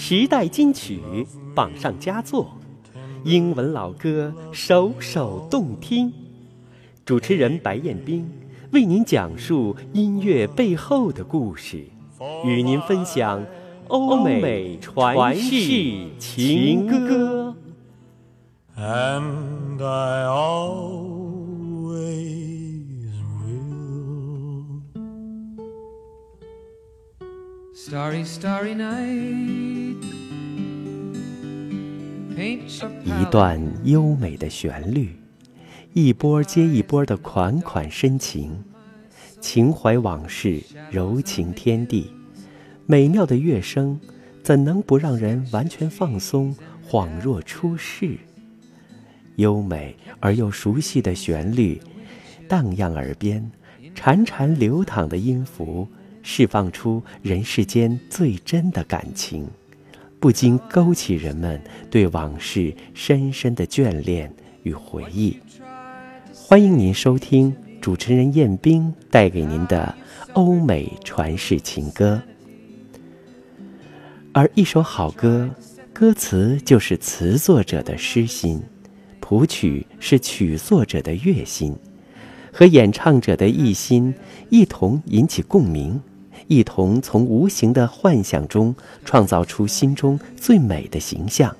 时代金曲榜上佳作，英文老歌首首动听。主持人白彦斌为您讲述音乐背后的故事，与您分享欧美传世情歌。And I always will. Starry, starry night. 一段优美的旋律，一波接一波的款款深情，情怀往事，柔情天地，美妙的乐声，怎能不让人完全放松，恍若出世？优美而又熟悉的旋律，荡漾耳边，潺潺流淌的音符，释放出人世间最真的感情。不禁勾起人们对往事深深的眷恋与回忆。欢迎您收听主持人彦冰带给您的欧美传世情歌。而一首好歌，歌词就是词作者的诗心，谱曲是曲作者的乐心，和演唱者的意心一同引起共鸣。一同从无形的幻想中创造出心中最美的形象，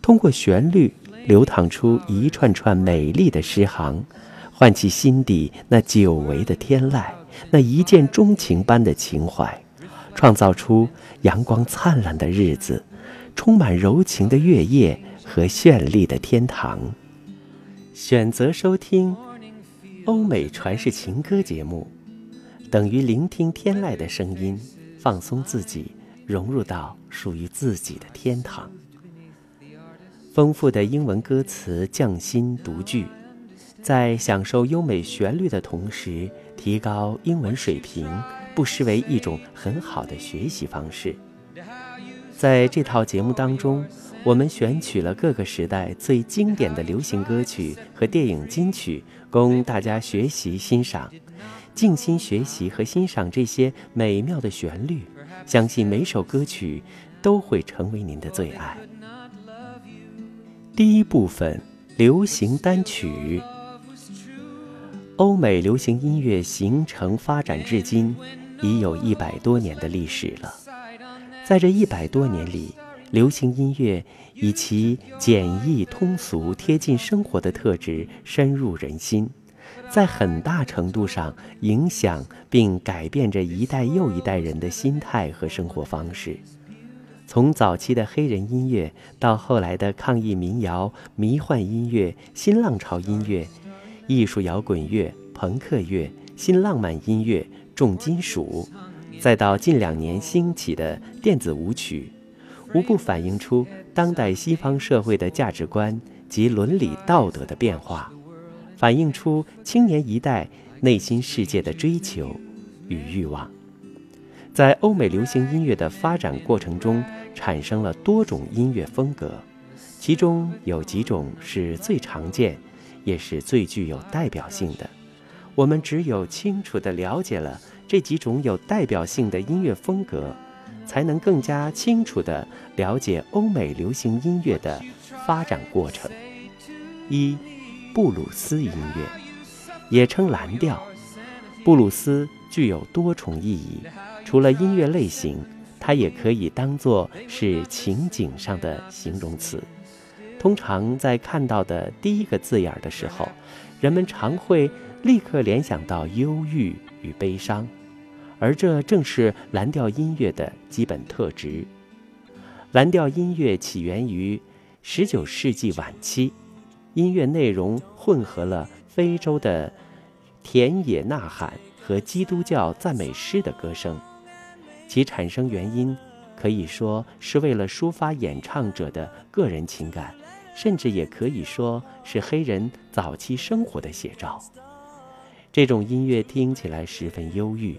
通过旋律流淌出一串串美丽的诗行，唤起心底那久违的天籁，那一见钟情般的情怀，创造出阳光灿烂的日子，充满柔情的月夜和绚丽的天堂。选择收听欧美传世情歌节目。等于聆听天籁的声音，放松自己，融入到属于自己的天堂。丰富的英文歌词匠心独具，在享受优美旋律的同时，提高英文水平，不失为一种很好的学习方式。在这套节目当中，我们选取了各个时代最经典的流行歌曲和电影金曲，供大家学习欣赏。静心学习和欣赏这些美妙的旋律，相信每首歌曲都会成为您的最爱。第一部分，流行单曲。欧美流行音乐形成发展至今，已有一百多年的历史了。在这一百多年里，流行音乐以其简易、通俗、贴近生活的特质深入人心。在很大程度上影响并改变着一代又一代人的心态和生活方式。从早期的黑人音乐，到后来的抗议民谣、迷幻音乐、新浪潮音乐、艺术摇滚乐、朋克乐、新浪漫音乐、重金属，再到近两年兴起的电子舞曲，无不反映出当代西方社会的价值观及伦理道德的变化。反映出青年一代内心世界的追求与欲望，在欧美流行音乐的发展过程中，产生了多种音乐风格，其中有几种是最常见，也是最具有代表性的。我们只有清楚地了解了这几种有代表性的音乐风格，才能更加清楚地了解欧美流行音乐的发展过程。一。布鲁斯音乐也称蓝调。布鲁斯具有多重意义，除了音乐类型，它也可以当作是情景上的形容词。通常在看到的第一个字眼的时候，人们常会立刻联想到忧郁与悲伤，而这正是蓝调音乐的基本特质。蓝调音乐起源于19世纪晚期。音乐内容混合了非洲的田野呐喊和基督教赞美诗的歌声，其产生原因可以说是为了抒发演唱者的个人情感，甚至也可以说是黑人早期生活的写照。这种音乐听起来十分忧郁，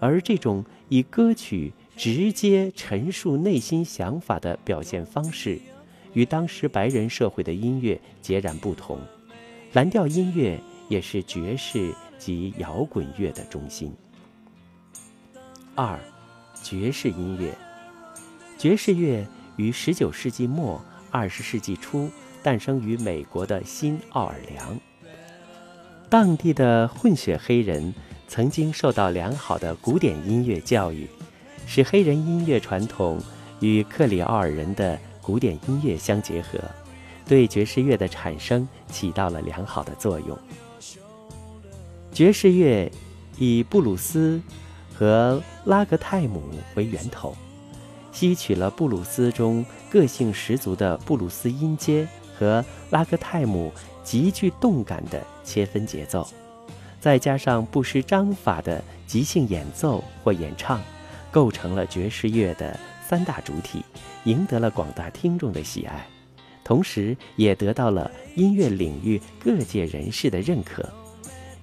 而这种以歌曲直接陈述内心想法的表现方式。与当时白人社会的音乐截然不同，蓝调音乐也是爵士及摇滚乐的中心。二，爵士音乐，爵士乐于19世纪末、20世纪初诞生于美国的新奥尔良。当地的混血黑人曾经受到良好的古典音乐教育，使黑人音乐传统与克里奥尔人的古典音乐相结合，对爵士乐的产生起到了良好的作用。爵士乐以布鲁斯和拉格泰姆为源头，吸取了布鲁斯中个性十足的布鲁斯音阶和拉格泰姆极具动感的切分节奏，再加上不失章法的即兴演奏或演唱，构成了爵士乐的三大主体，赢得了广大听众的喜爱，同时也得到了音乐领域各界人士的认可。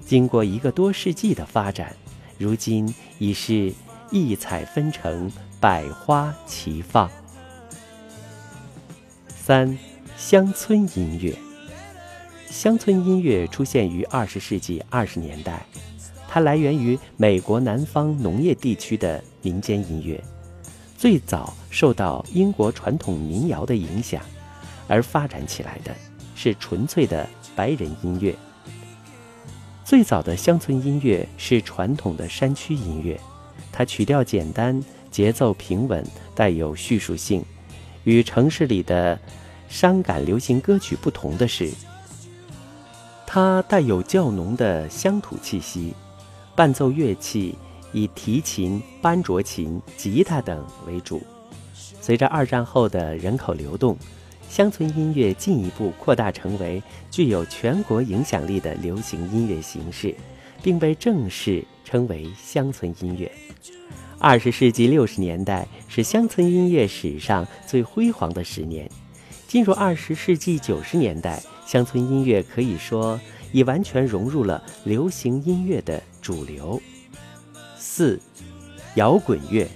经过一个多世纪的发展，如今已是异彩纷呈，百花齐放。三，乡村音乐。乡村音乐出现于二十世纪二十年代，它来源于美国南方农业地区的民间音乐，最早受到英国传统民谣的影响，而发展起来的是纯粹的白人音乐。最早的乡村音乐是传统的山区音乐，它曲调简单，节奏平稳，带有叙述性。与城市里的伤感流行歌曲不同的是，它带有较浓的乡土气息。伴奏乐器以提琴、班卓琴、吉他等为主。随着二战后的人口流动。乡村音乐进一步扩大成为具有全国影响力的流行音乐形式，并被正式称为乡村音乐。二十世纪六十年代是乡村音乐史上最辉煌的十年。进入二十世纪九十年代，乡村音乐可以说已完全融入了流行音乐的主流。四，摇滚乐。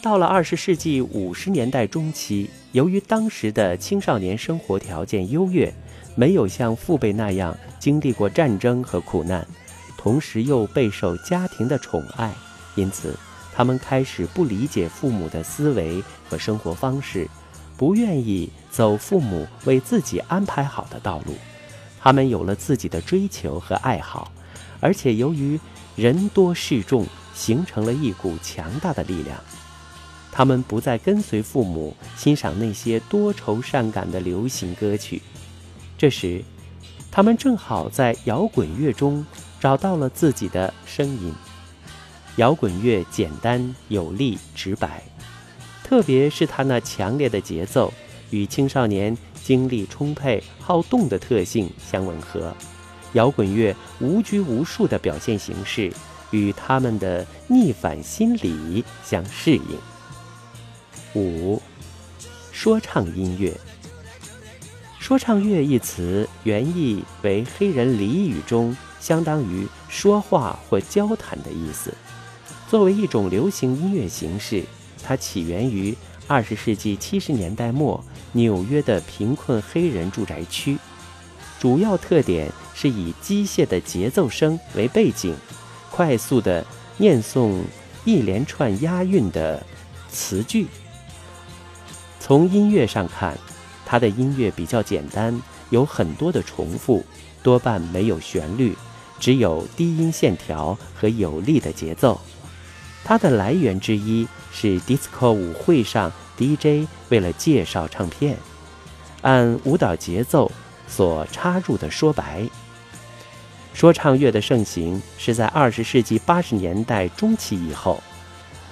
到了二十世纪五十年代中期。由于当时的青少年生活条件优越，没有像父辈那样经历过战争和苦难，同时又备受家庭的宠爱，因此他们开始不理解父母的思维和生活方式，不愿意走父母为自己安排好的道路。他们有了自己的追求和爱好，而且由于人多势众，形成了一股强大的力量。他们不再跟随父母欣赏那些多愁善感的流行歌曲，这时，他们正好在摇滚乐中找到了自己的声音。摇滚乐简单有力、直白，特别是它那强烈的节奏与青少年精力充沛、好动的特性相吻合。摇滚乐无拘无束的表现形式与他们的逆反心理相适应。五，说唱音乐。说唱乐一词原意为黑人俚语中相当于说话或交谈的意思。作为一种流行音乐形式，它起源于二十世纪七十年代末纽约的贫困黑人住宅区，主要特点是以机械的节奏声为背景，快速的念诵一连串押韵的词句。从音乐上看，它的音乐比较简单，有很多的重复，多半没有旋律，只有低音线条和有力的节奏。它的来源之一是 disco 舞会上 DJ 为了介绍唱片，按舞蹈节奏所插入的说白。说唱乐的盛行是在二十世纪八十年代中期以后。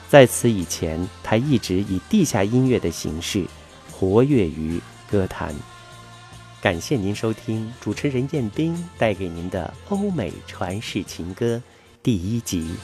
在此以前，它一直以地下音乐的形式活跃于歌坛。感谢您收听主持人彦斌带给您的欧美传世情歌第一集。